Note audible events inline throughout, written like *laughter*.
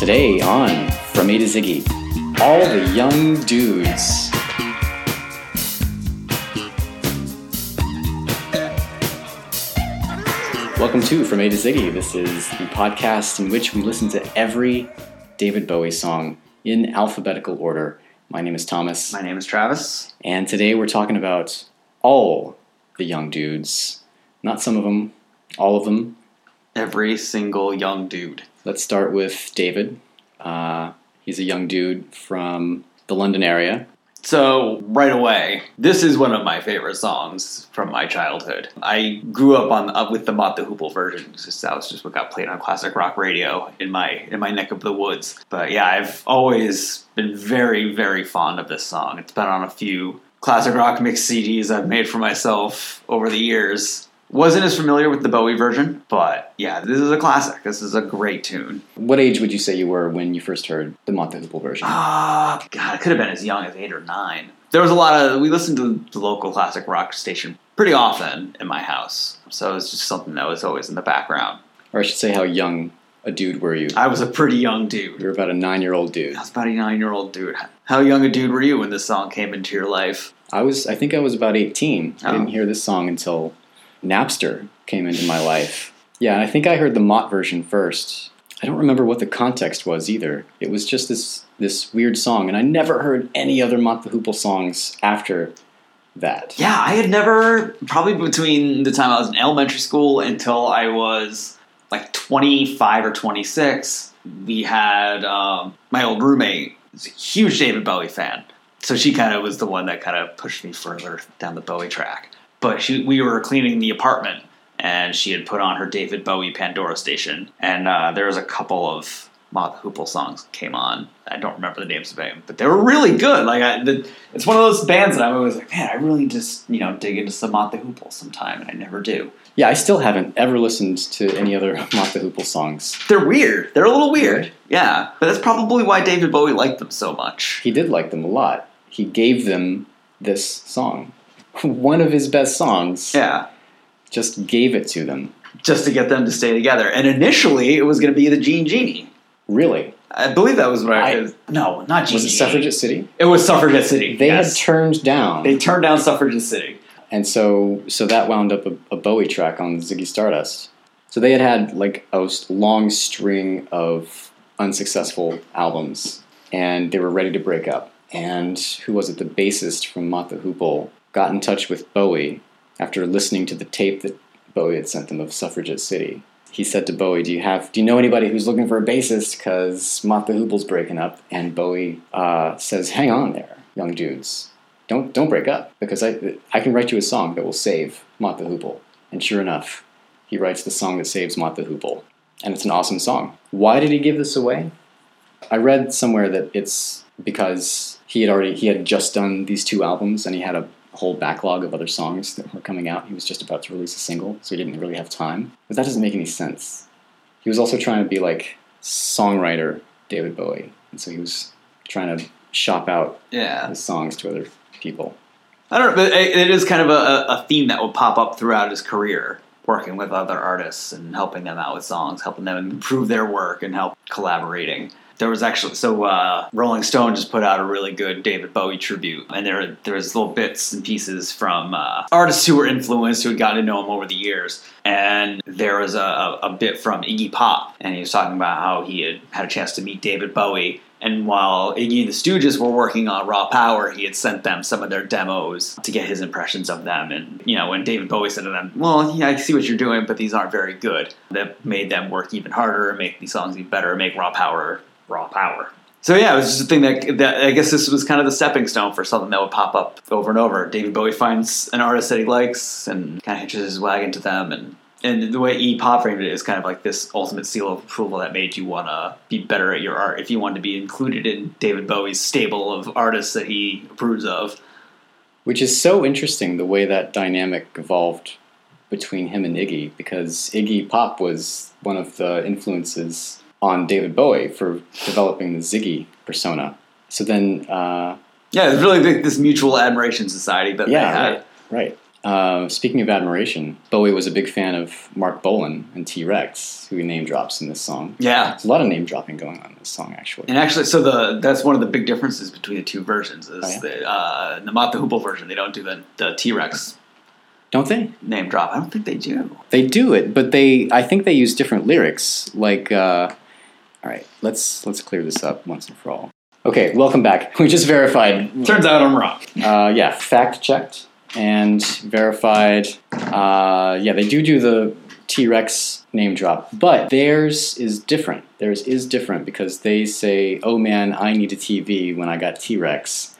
Today on From A to Ziggy, all the young dudes. Welcome to From A to Ziggy. This is the podcast in which we listen to every David Bowie song in alphabetical order. My name is Thomas, My name is Travis. and today we're talking about all the young dudes. Not some of them, all of them. Every single young dude. Let's start with David. Uh, he's a young dude from the London area. So, right away, this is one of my favorite songs from my childhood. I grew up on up with the Mott the Hoople version. That was just what got played on classic rock radio in my in my neck of the woods. But yeah, I've always been very very fond of this song. It's been on a few classic rock mix CDs I've made for myself over the years. Wasn't as familiar with the Bowie version, but yeah, this is a classic. This is a great tune. What age would you say you were when you first heard the Hoople version? Ah, God, it could have been as young as eight or nine. There was a lot of. We listened to the local classic rock station pretty often in my house, so it's just something that was always in the background. Or I should say, how young a dude were you? I was a pretty young dude. You were about a nine year old dude. I was about a nine-year-old dude. How young a dude were you when this song came into your life? I was, I think I was about 18. I Oh. didn't hear this song until Napster came into my life. Yeah, and I think I heard the Mott version first. I don't remember what the context was either. It was just this this weird song, and I never heard any other Mott the Hoople songs after that. Yeah, I had never probably between the time I was in elementary school until I was like 25 or 26. We had um, my old roommate was a huge David Bowie fan, so she kind of was the one that kind of pushed me further down the Bowie track. But she, we were cleaning the apartment, and she had put on her David Bowie Pandora station, and uh, there was a couple of Mott the Hoople songs came on. I don't remember the names of them, but they were really good. Like I, the, it's one of those bands that I'm always like, man, I really just you know dig into some Mott the Hoople sometime, and I never do. Yeah, I still haven't ever listened to any other *laughs* Mott the Hoople songs. They're weird. They're a little weird. Yeah, but that's probably why David Bowie liked them so much. He did like them a lot. He gave them this song. *laughs* One of his best songs. Yeah, Just gave it to them. just to get them to stay together. And initially, it was going to be the Gene Genie. Really? I believe that was right. I- was- no, not Gene Was it Suffragette City? It was Suffragette City. They yes. had turned down. they turned down Suffragette City. and so so that wound up a, a Bowie track on Ziggy Stardust. So they had had like a long string of unsuccessful albums, and they were ready to break up. And who was it? The bassist from Mott the Hoople got in touch with Bowie after listening to the tape that Bowie had sent them of Suffragette City. He said to Bowie, "Do you have? Do you know anybody who's looking for a bassist? Because Mott the Hoople's breaking up." And Bowie uh, says, "Hang on there, young dudes. Don't don't break up because I I can write you a song that will save Mott the Hoople." And sure enough, he writes the song that saves Mott the Hoople, and it's an awesome song. Why did he give this away? I read somewhere that it's because he had already he had just done these two albums and he had a whole backlog of other songs that were coming out. He was just about to release a single, so he didn't really have time. But that doesn't make any sense. He was also trying to be like songwriter David Bowie, and so he was trying to shop out Yeah. his songs to other people. I don't know, but it it is kind of a, a theme that will pop up throughout his career, working with other artists and helping them out with songs, helping them improve their work and help collaborating. There was actually so uh, Rolling Stone just put out a really good David Bowie tribute, and there there was little bits and pieces from uh, artists who were influenced who had gotten to know him over the years. And there was a, a, a bit from Iggy Pop, and he was talking about how he had had a chance to meet David Bowie and while Iggy and the Stooges were working on Raw Power, he had sent them some of their demos to get his impressions of them. And, you know, when David Bowie said to them, Well, yeah, I see what you're doing, but these aren't very good, that made them work even harder make these songs even better make Raw Power Raw Power. So, yeah, it was just a thing that, that I guess this was kind of the stepping stone for something that would pop up over and over. David Bowie finds an artist that he likes and kind of hitches his wagon to them and and the way E Pop framed it is kind of like this ultimate seal of approval that made you want to be better at your art if you wanted to be included in David Bowie's stable of artists that he approves of. Which is so interesting the way that dynamic evolved between him and Iggy, because Iggy Pop was one of the influences on David Bowie for developing the Ziggy persona. So then, uh, Yeah, it's really this mutual admiration society that yeah, they had. right, right. Uh, speaking of admiration, Bowie was a big fan of Marc Bolan and T Rex, who he name drops in this song. Yeah. There's a lot of name dropping going on in this song, actually. And actually, so the that's one of the big differences between the two versions is Oh, yeah? the uh, the Mott the Hoople version. They don't do the the T Rex Don't they? name drop. I don't think they do. They do it, but they I think they use different lyrics. Like, uh, all right, let's let's clear this up once and for all. Okay, welcome back. *laughs* We just verified. Turns out I'm wrong. Uh, yeah, fact checked and verified. Uh, yeah, they do do the T Rex name drop, but theirs is different. Theirs is different because they say, "Oh man, I need a TV when I got T Rex."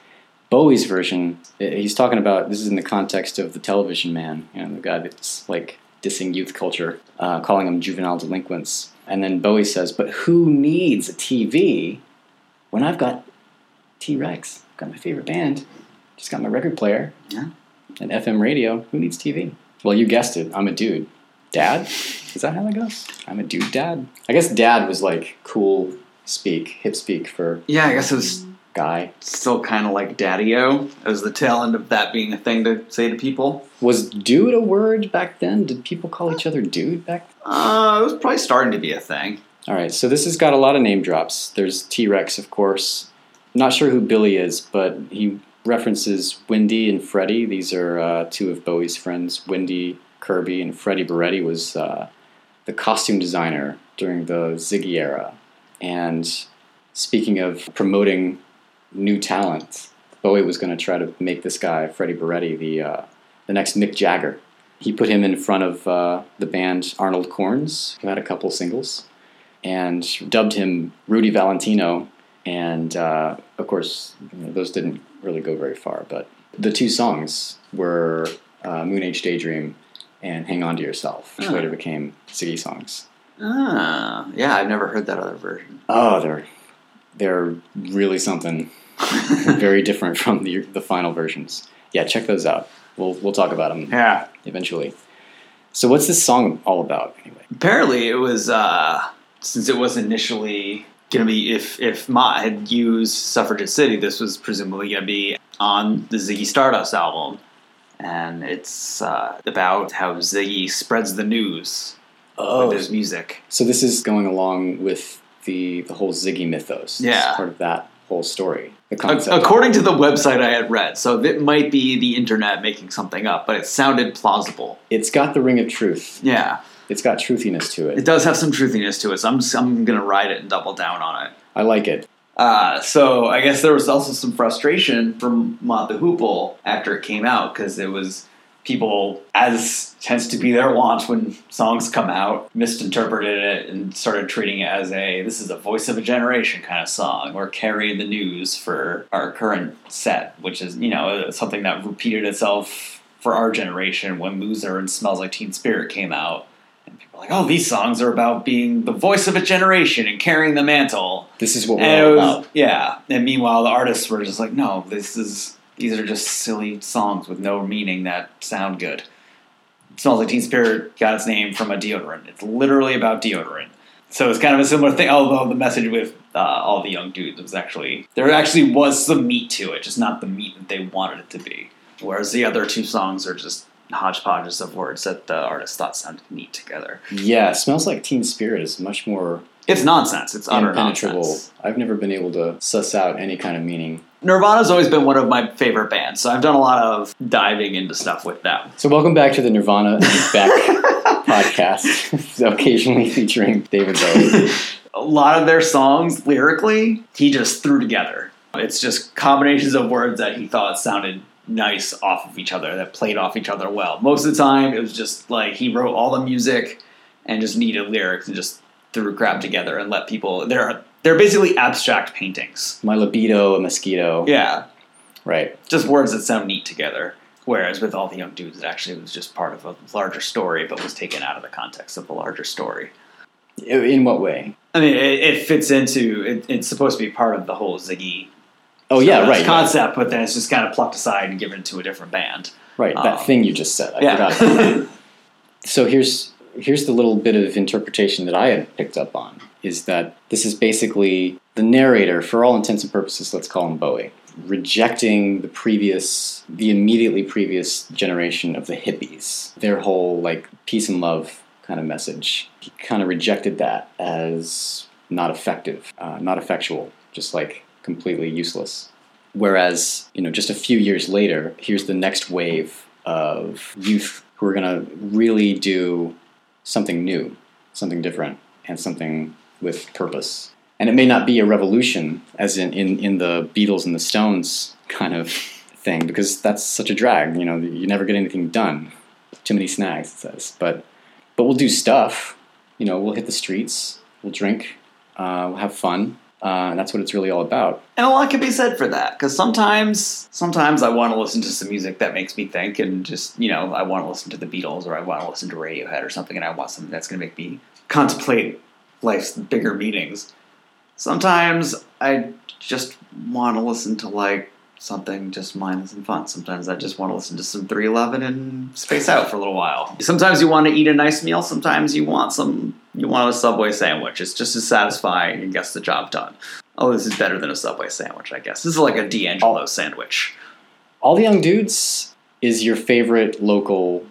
Bowie's version, he's talking about this is in the context of the television man, you know, the guy that's like dissing youth culture, uh, calling them juvenile delinquents. And then Bowie says, "But who needs a TV when I've got T Rex? I've got my favorite band, just got my record player, Yeah. an FM radio. Who needs TV?" Well, you guessed it. I'm a dude. Dad? Is that how that goes? I'm a dude dad. I guess dad was like cool speak, hip speak for Yeah, I guess it was guy. still kind of like daddy-o. Was the tail end of that being a thing to say to people. Was dude a word back then? Did people call each other dude back Uh, it was probably starting to be a thing. All right, so this has got a lot of name drops. There's T Rex, of course. Not sure who Billy is, but he references Wendy and Freddie. These are uh, two of Bowie's friends. Wendy Kirby and Freddie Burretti was uh, the costume designer during the Ziggy era. And speaking of promoting new talent, Bowie was going to try to make this guy, Freddie Burretti, the, uh, the next Mick Jagger. He put him in front of uh, the band Arnold Corns, who had a couple singles and dubbed him Rudi Valentino. And uh, of course, you know, those didn't really go very far. But the two songs were uh, Moon Age Daydream and Hang On to Yourself, which Ah. later became Ziggy songs. Ah, yeah, I've never heard that other version. Oh, they're they're really something *laughs* very different from the the final versions. Yeah, check those out. We'll we'll talk about them Yeah. eventually. So, what's this song all about anyway? Apparently, it was uh, since it was initially going to be if if Mott had used Suffragette City, this was presumably going to be on the Ziggy Stardust album, and it's uh, about how Ziggy spreads the news with his music. So this is going along with the the whole Ziggy mythos. Yeah. part of that whole story. According to the website I had read, so it might be the internet making something up, but it sounded plausible. it's got the ring of truth. Yeah, It's got truthiness to it it. does have some truthiness to it, so I'm, just- I'm going to ride it and double down on it. I like it. Uh, so I guess there was also some frustration from Mott the Hoople after it came out because it was people, as tends to be their wont when songs come out, misinterpreted it and started treating it as a this is a voice of a generation kind of song. We're carrying the news for our current set, which is you know something that repeated itself for our generation when Loser and Smells Like Teen Spirit came out. And people are like, oh, these songs are about being the voice of a generation and carrying the mantle. This is what we're And all was, about. yeah. And meanwhile, the artists were just like, no, this is these are just silly songs with no meaning that sound good. Smells like Teen Spirit got its name from a deodorant. It's literally about deodorant. So it's kind of a similar thing. Although the message with uh, all the young dudes was actually there actually was some meat to it, just not the meat that they wanted it to be. Whereas the other two songs are just hodgepodges of words that the artist thought sounded neat together. Yeah, smells like Teen Spirit is much more It's nonsense. It's utter impenetrable. nonsense. I've never been able to suss out any kind of meaning. Nirvana's always been one of my favorite bands, so I've done a lot of diving into stuff with them. So welcome back to the Nirvana and *laughs* Beck podcast, *laughs* occasionally featuring David Bowie. *laughs* a lot of their songs lyrically, he just threw together. It's just combinations of words that he thought sounded nice off of each other, that played off each other well. Most of the time, it was just like he wrote all the music and just needed lyrics and just threw crap together and let people. They're they're basically abstract paintings. My libido, a mosquito. Yeah, Right. just words that sound neat together. Whereas with all the young dudes, it actually was just part of a larger story, but was taken out of the context of the larger story. In what way? I mean, it, it fits into it, it's supposed to be part of the whole Ziggy Oh yeah, right. concept, but then it's just kind of plucked aside and given to a different band. Right. That Um, thing you just said. I yeah, forgot. *laughs* So here's here's the little bit of interpretation that I had picked up on is that this is basically the narrator, for all intents and purposes, let's call him Bowie. rejecting the previous, the immediately previous generation of the hippies. Their whole like peace and love kind of message. He kind of rejected that as not effective, uh, not effectual, just like completely useless. Whereas, you know, just a few years later, here's the next wave of youth who are going to really do something new, something different, and something with purpose. And it may not be a revolution, as in, in, in the Beatles and the Stones *laughs* kind of thing, because that's such a drag. You know, you never get anything done. Too many snags, it says. But, but we'll do stuff. You know, we'll hit the streets, we'll drink, uh, we'll have fun, uh, and that's what it's really all about. And a lot can be said for that because sometimes, sometimes I want to listen to some music that makes me think, and just you know, I want to listen to the Beatles or I want to listen to Radiohead or something, and I want something that's going to make me contemplate life's bigger meanings. Sometimes I just want to listen to like something just mindless and fun. Sometimes I just want to listen to some 311 and space out for a little while. Sometimes you want to eat a nice meal. Sometimes you want some you want a Subway sandwich. It's just as satisfying and gets the job done. Oh, this is better than a Subway sandwich, I guess. This is like a D'Angelo sandwich. All the Young Dudes is your favorite local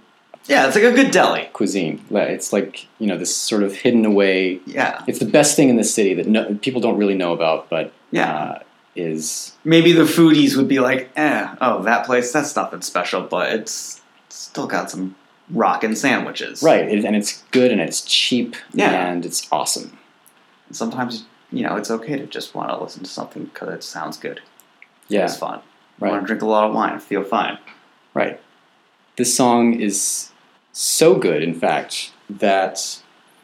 Yeah, it's like a good deli. cuisine. It's like you know this sort of hidden away. Yeah, It's the best thing in the city that no, people don't really know about, but yeah. uh, is Maybe the foodies would be like, eh, oh, that place, that's nothing special, but it's still got some rockin' sandwiches. right, it, and it's good and it's cheap Yeah. and it's awesome. And sometimes, you know, it's okay to just want to listen to something because it sounds good. Yeah, It's fun. I want to drink a lot of wine and feel fine. right. This song is so good, in fact, that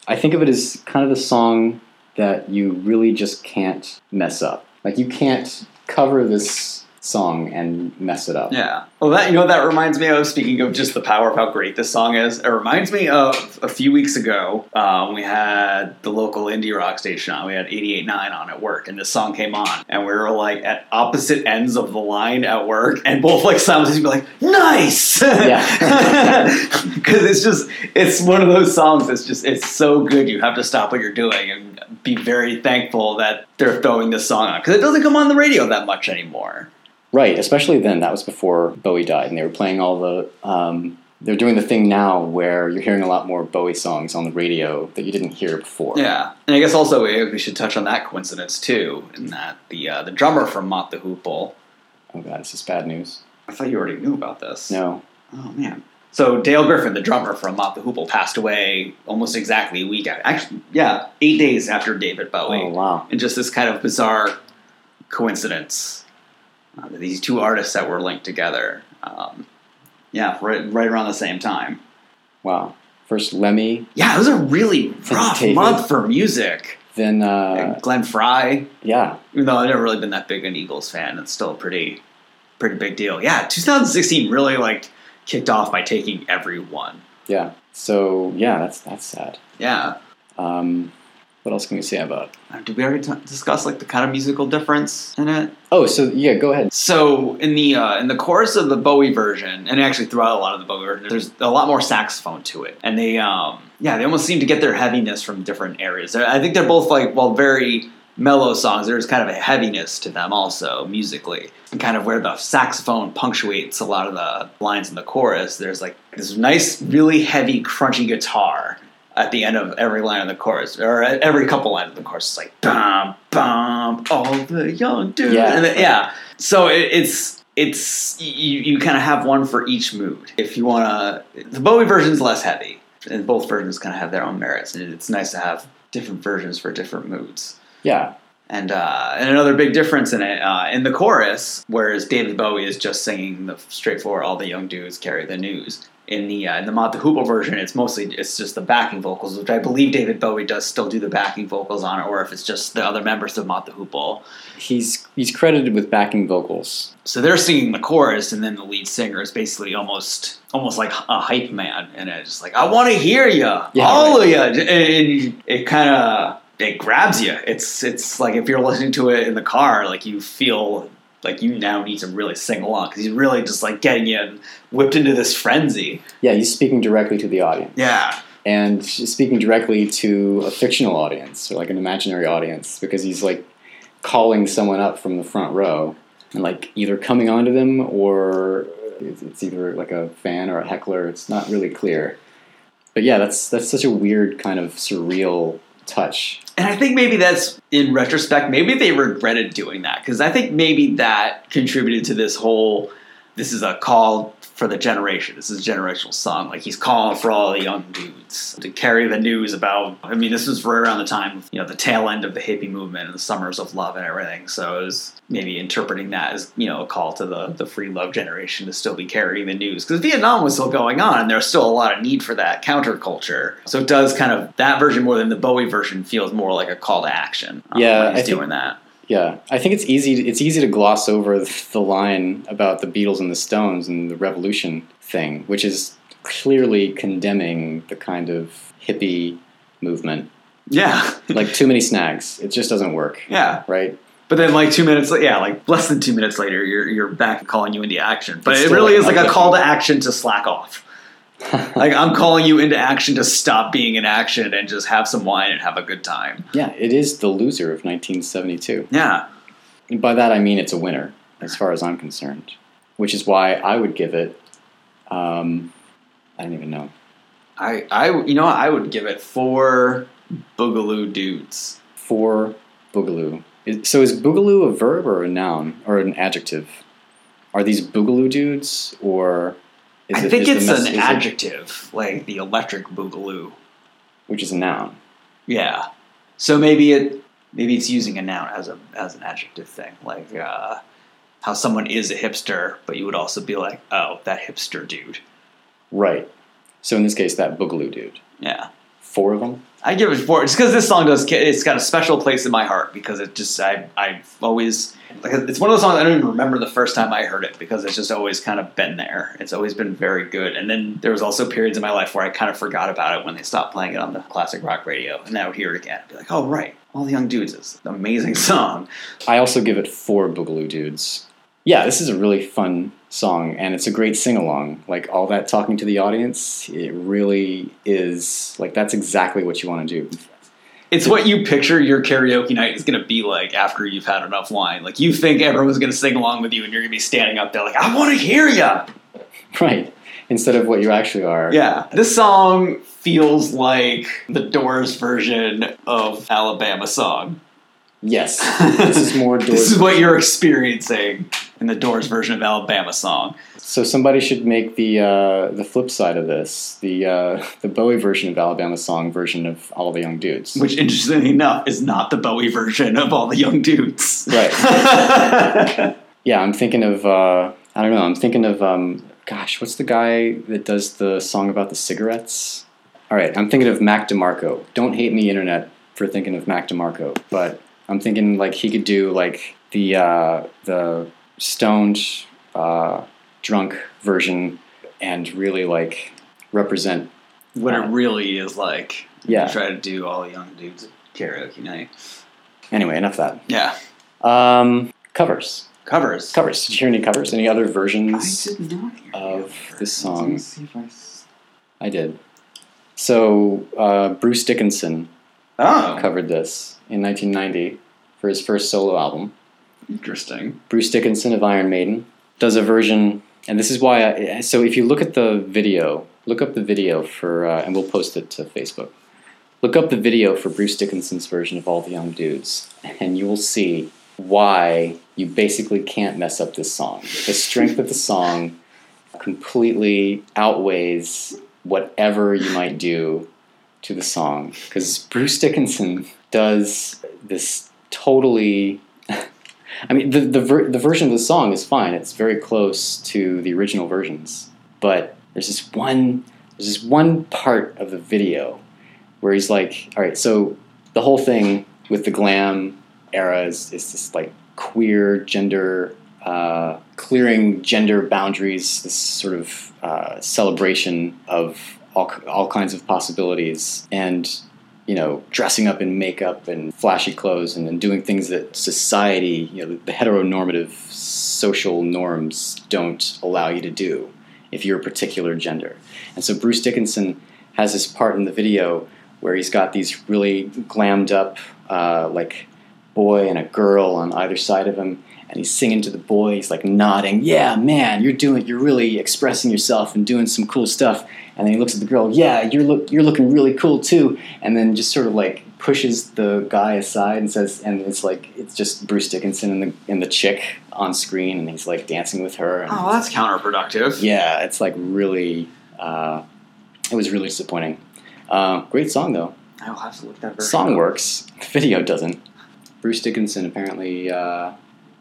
I think of it as kind of the song that you really just can't mess up. Like you can't cover this song and mess it up. Yeah. Well, that you know that reminds me of. Speaking of just the power of how great this song is, it reminds me of a few weeks ago. Um, we had the local indie rock station on. We had 88.9 on at work, and this song came on, and we were like at opposite ends of the line at work, and both like simultaneously be like, "Nice!" Yeah. *laughs* *laughs* Because it's just it's one of those songs that's just it's so good. You have to stop what you're doing and be very thankful that they're throwing this song on because it doesn't come on the radio that much anymore. Right, especially then. That was before Bowie died, and they were playing all the. Um, they're doing the thing now where you're hearing a lot more Bowie songs on the radio that you didn't hear before. Yeah, and I guess also we, we should touch on that coincidence too, in that the uh, the drummer from Mott the Hoople. Oh god, this is bad news. I thought you already knew about this. No. Oh man. So Dale Griffin, the drummer from Mott the Hoople, passed away almost exactly a week after. Actually, yeah, eight days after David Bowie. Oh wow. And just this kind of bizarre coincidence. Uh, these two artists that were linked together. Um, yeah, right, right around the same time. Wow. First Lemmy, Yeah, it was a really rough David. month for music. then uh, Glenn Frey, yeah, even though I've never really been that big an Eagles fan, it's still a pretty, pretty big deal. Yeah, 2016 really like kicked off by taking everyone. yeah. So yeah, that's that's sad. Yeah. Um, what else can we say about? it? Uh, Did we already t- discuss like the kind of musical difference in it? Oh, so yeah, go ahead. So in the uh, in the chorus of the Bowie version, and actually throughout a lot of the Bowie version, there's a lot more saxophone to it, and they um yeah they almost seem to get their heaviness from different areas. I think they're both like well very mellow songs. There's kind of a heaviness to them also musically, and kind of where the saxophone punctuates a lot of the lines in the chorus. There's like this nice, really heavy, crunchy guitar. At the end of every line of the chorus, or at every couple lines of the chorus, it's like bum bum, all the young dudes. Yeah. And then, yeah. So it, it's it's you, you kind of have one for each mood. If you want to, the Bowie version is less heavy, and both versions kind of have their own merits, and it's nice to have different versions for different moods. Yeah, And uh, and another big difference in it uh, in the chorus, whereas David Bowie is just singing the straightforward "All the young dudes carry the news." In the uh, in the Mott the Hoople version, it's mostly it's just the backing vocals, which I believe David Bowie does still do the backing vocals on, or if it's just the other members of Mott the Hoople. he's he's credited with backing vocals. So they're singing the chorus, and then the lead singer is basically almost almost like a hype man, and it's just like I want to hear you, Yeah, all of you, and it kind of it grabs you. It's it's like if you're listening to it in the car, like you feel like you now need to really sing along because he's really just like getting you whipped into this frenzy. Yeah, he's speaking directly to the audience. Yeah, and speaking directly to a fictional audience or like an imaginary audience because he's like calling someone up from the front row and like either coming onto them or it's it's either like a fan or a heckler. It's not really clear. But yeah, that's that's such a weird kind of surreal touch. And I think maybe that's in retrospect, maybe they regretted doing that because I think maybe that contributed to this whole. This is a call for the generation. This is a generational song. Like he's calling for all the young dudes to carry the news about. I mean, this was right around the time, you know, the tail end of the hippie movement and the summers of love and everything. So it was maybe interpreting that as you know a call to the the free love generation to still be carrying the news because Vietnam was still going on and there's still a lot of need for that counterculture. So it does kind of that version more than the Bowie version feels more like a call to action. um, Yeah, I think- doing that. Yeah, I think it's easy. It's easy to gloss over the line about the Beatles and the Stones and the revolution thing, which is clearly condemning the kind of hippie movement. Yeah, *laughs* Like too many snags. It just doesn't work, yeah. right? But then, like two minutes, yeah, like less than two minutes later, you're you're back calling you into action. But It's it really is like a call to action to slack off. *laughs* like I'm calling you into action to stop being in action and just have some wine and have a good time. Yeah, it is the loser of 1972. Yeah, And by that I mean it's a winner, as far as I'm concerned. Which is why I would give it. Um, I don't even know. I I you know what? I would give it four boogaloo dudes. For Boogaloo. So is Boogaloo a verb or a noun or an adjective? Are these Boogaloo dudes or is I it- think it's mess- an is it- adjective, like the electric boogaloo. which is a noun. Yeah. So maybe it maybe it's using a noun as a as an adjective thing, like uh, how someone is a hipster, but you would also be like, oh, that hipster dude. Right. So in this case, that Boogaloo dude. Yeah. Four of them. I give it four just because this song does. It's got a special place in my heart because it just I I've always like it's one of those songs I don't even remember the first time I heard it because it's just always kind of been there. It's always been very good. And then there was also periods in my life where I kind of forgot about it when they stopped playing it on the classic rock radio, and I would hear it again. I'd be like, oh right, all the young dudes is an amazing *laughs* song. I also give it four Boogaloo dudes. Yeah, this is a really fun song, and it's a great sing along. Like all that talking to the audience, it really is like that's exactly what you want to do. It's what you picture your karaoke night is going to be like after you've had enough wine. Like you think everyone's going to sing along with you, and you're going to be standing up there like, I want to hear ya. *laughs* Right. Instead of what you actually are. Yeah, this song feels like the Doors version of Alabama song. Yes. *laughs* This is more Doors. This is what you're experiencing in the Doors version of Alabama song. So somebody should make the uh, the flip side of this, the uh, the Bowie version of Alabama song version of All the Young Dudes. Which, interestingly enough, is not the Bowie version of all the young dudes. Right. *laughs* Yeah, I'm thinking of uh, I don't know. I'm thinking of um, gosh, what's the guy that does the song about the cigarettes? All right, I'm thinking of Mac DeMarco. Don't hate me, internet, for thinking of Mac DeMarco, but I'm thinking like he could do like the uh, the stoned, uh, drunk version, and really like represent. what it really is like. Yeah. Try to do all the young dudes at karaoke night. Anyway, enough of that. Yeah. Um, covers, Covers. covers. Did you hear any covers? Any other versions? did not hear of this covers. Let me song. see if I I did. So uh, Bruce Dickinson Oh, covered this in 1990 for his first solo album. interesting. Bruce Dickinson of Iron Maiden does a version, and this is why. I, so if you look at the video, look up the video for, uh, and we'll post it to Facebook. Look up the video for Bruce Dickinson's version of All the Young Dudes, and you will see why you basically can't mess up this song. The strength of the song completely outweighs whatever you might do to the song because Bruce Dickinson does this totally. *laughs* I mean, the the, ver- the version of the song is fine. It's very close to the original versions, but there's this one there's this one part of the video where he's like, all right, so the whole thing with the glam era is, is this like queer gender uh, clearing gender boundaries, this sort of uh, celebration of all, all kinds of possibilities, and you know, dressing up in makeup and flashy clothes, and, then doing things that society, you know, the heteronormative social norms don't allow you to do if you're a particular gender. And so Bruce Dickinson has this part in the video where he's got these really glammed up, uh, like boy and a girl on either side of him, and he's singing to the boy. He's like nodding, "Yeah, man, you're doing, you're really expressing yourself and doing some cool stuff." And then he looks at the girl, "Yeah, you're look, you're looking really cool too." And then just sort of like pushes the guy aside and says, and it's like it's just Bruce Dickinson and the and the chick on screen, and he's like dancing with her. And Oh, that's counterproductive. yeah, it's like really, uh, it was really disappointing. Uh, great song though. I'll have to look that version Song up. works. Video doesn't. Bruce Dickinson apparently uh,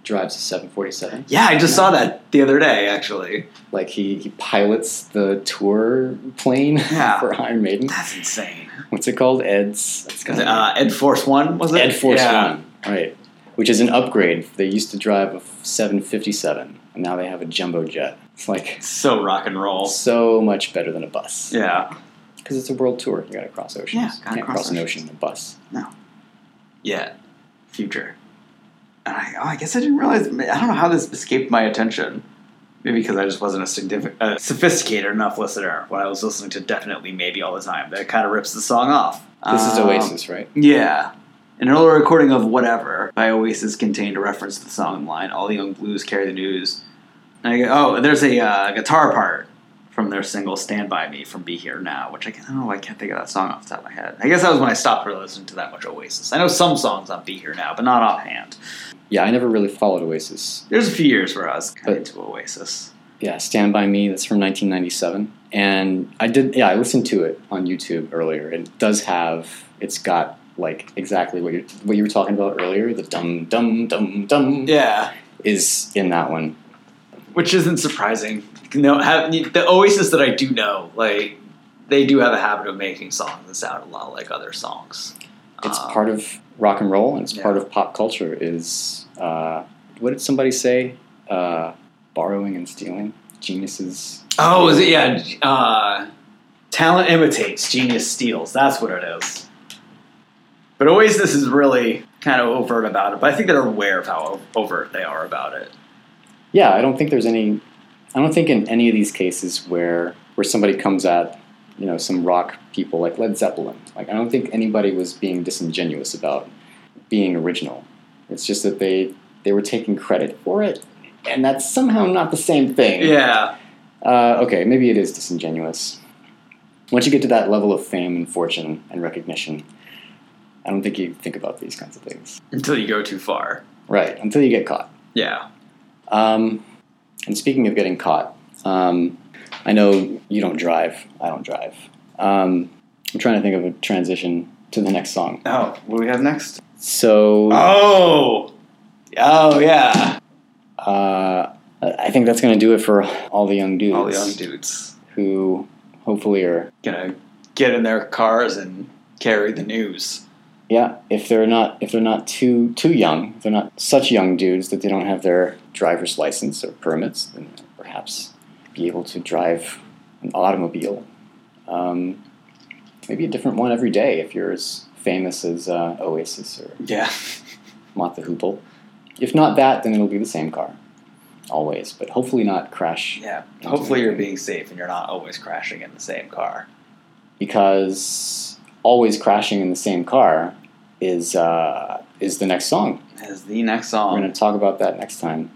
drives a 747. Yeah, I just saw that the other day, actually. Like he, he pilots the tour plane *laughs* Yeah. for Iron Maiden. That's insane. What's it called? Ed's. It's got Uh, Ed Force One was it? Ed Force yeah. One, right? Which is an upgrade. They used to drive a 757, and now they have a jumbo jet. It's like So rock and roll. so much better than a bus. Yeah. Because it's a world tour. You gotta cross oceans. Yeah, gotta can't cross cross an ocean in a bus. No. Yeah. Future. And I, oh, I guess I didn't realize. I don't know how this escaped my attention. Maybe because I just wasn't a significant, uh, sophisticated enough listener when I was listening to definitely maybe all the time. That kind of rips the song off. This is Um, Oasis, right? Yeah. An earlier recording of Whatever by Oasis contained a reference to the song line, All the Young Blues Carry the News. And I go, oh, there's a uh, guitar part from their single Stand By Me from Be Here Now, which I, can't, know, I can't think of that song off the top of my head. I guess that was when I stopped really listening to that much Oasis. I know some songs on Be Here Now, but not offhand. Yeah, I never really followed Oasis. There's a few years where I was kind But- of into Oasis. Yeah, Stand By Me, that's from 1997. And I did, yeah, I listened to it on YouTube earlier. It does have, it's got like exactly what you what you were talking about earlier. The dum dum dum dum Yeah. is in that one. Which isn't surprising. No, have, the Oasis that I do know, like, they do have a habit of making songs that sound a lot like other songs. It's Um, part of rock and roll, and it's part of pop culture. Is uh, what did somebody say? Uh, borrowing and stealing, geniuses. Oh, is it? Yeah. Uh, talent imitates, genius steals. That's what it is. But Oasis is really kind of overt about it. But I think they're aware of how overt they are about it. Yeah, I don't think there's any. I don't think in any of these cases where where somebody comes at you know some rock people like Led Zeppelin. Like I don't think anybody was being disingenuous about being original. It's just that they they were taking credit for it, and that's somehow not the same thing. Yeah. Uh, okay, maybe it is disingenuous. Once you get to that level of fame and fortune and recognition, I don't think you think about these kinds of things. Until you go too far. Right, until you get caught. Yeah. Um, and speaking of getting caught, um, I know you don't drive. I don't drive. Um, I'm trying to think of a transition to the next song. Oh, what do we have next? So Oh. Oh, yeah. uh, I think that's going to do it for all the young dudes All the young dudes. who hopefully are Gonna get in their cars and carry the news. Yeah. If they're not if they're not too too young, if they're not such young dudes that they don't have their driver's license or permits, then perhaps be able to drive an automobile. Um, maybe a different one every day if you're as famous as uh, Oasis or Yeah. Mott the Hoople. If not that, then it'll be the same car, always. But hopefully not crash Yeah. Hopefully you're being safe and you're not always crashing in the same car. because always crashing in the same car is uh, is the next song. As the next song. We're going to talk about that next time.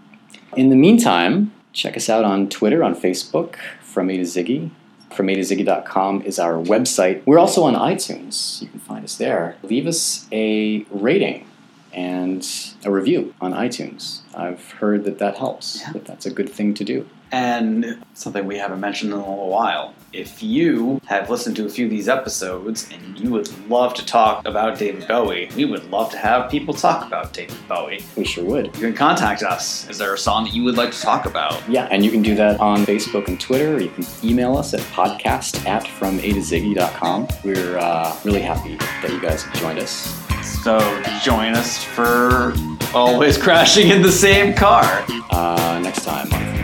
In the meantime, check us out on Twitter, on Facebook, from A to Ziggy. From A to Ziggy.com is our website. We're also on iTunes. You can find us there. Leave us a rating and a review on iTunes. I've heard that that helps, Yeah. that that's a good thing to do. And something we haven't mentioned in a little while. If you have listened to a few of these episodes and you would love to talk about David Bowie, we would love to have people talk about David Bowie. We sure would. You can contact us. Is there a song that you would like to talk about? Yeah, and you can do that on Facebook and Twitter. Or you can email us at podcast at from A to Ziggy.com. We're uh, really happy that you guys have joined us. So join us for always *laughs* crashing in the same car. Uh, next time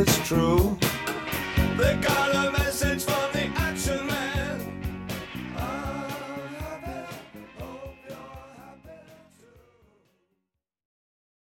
it's true. They got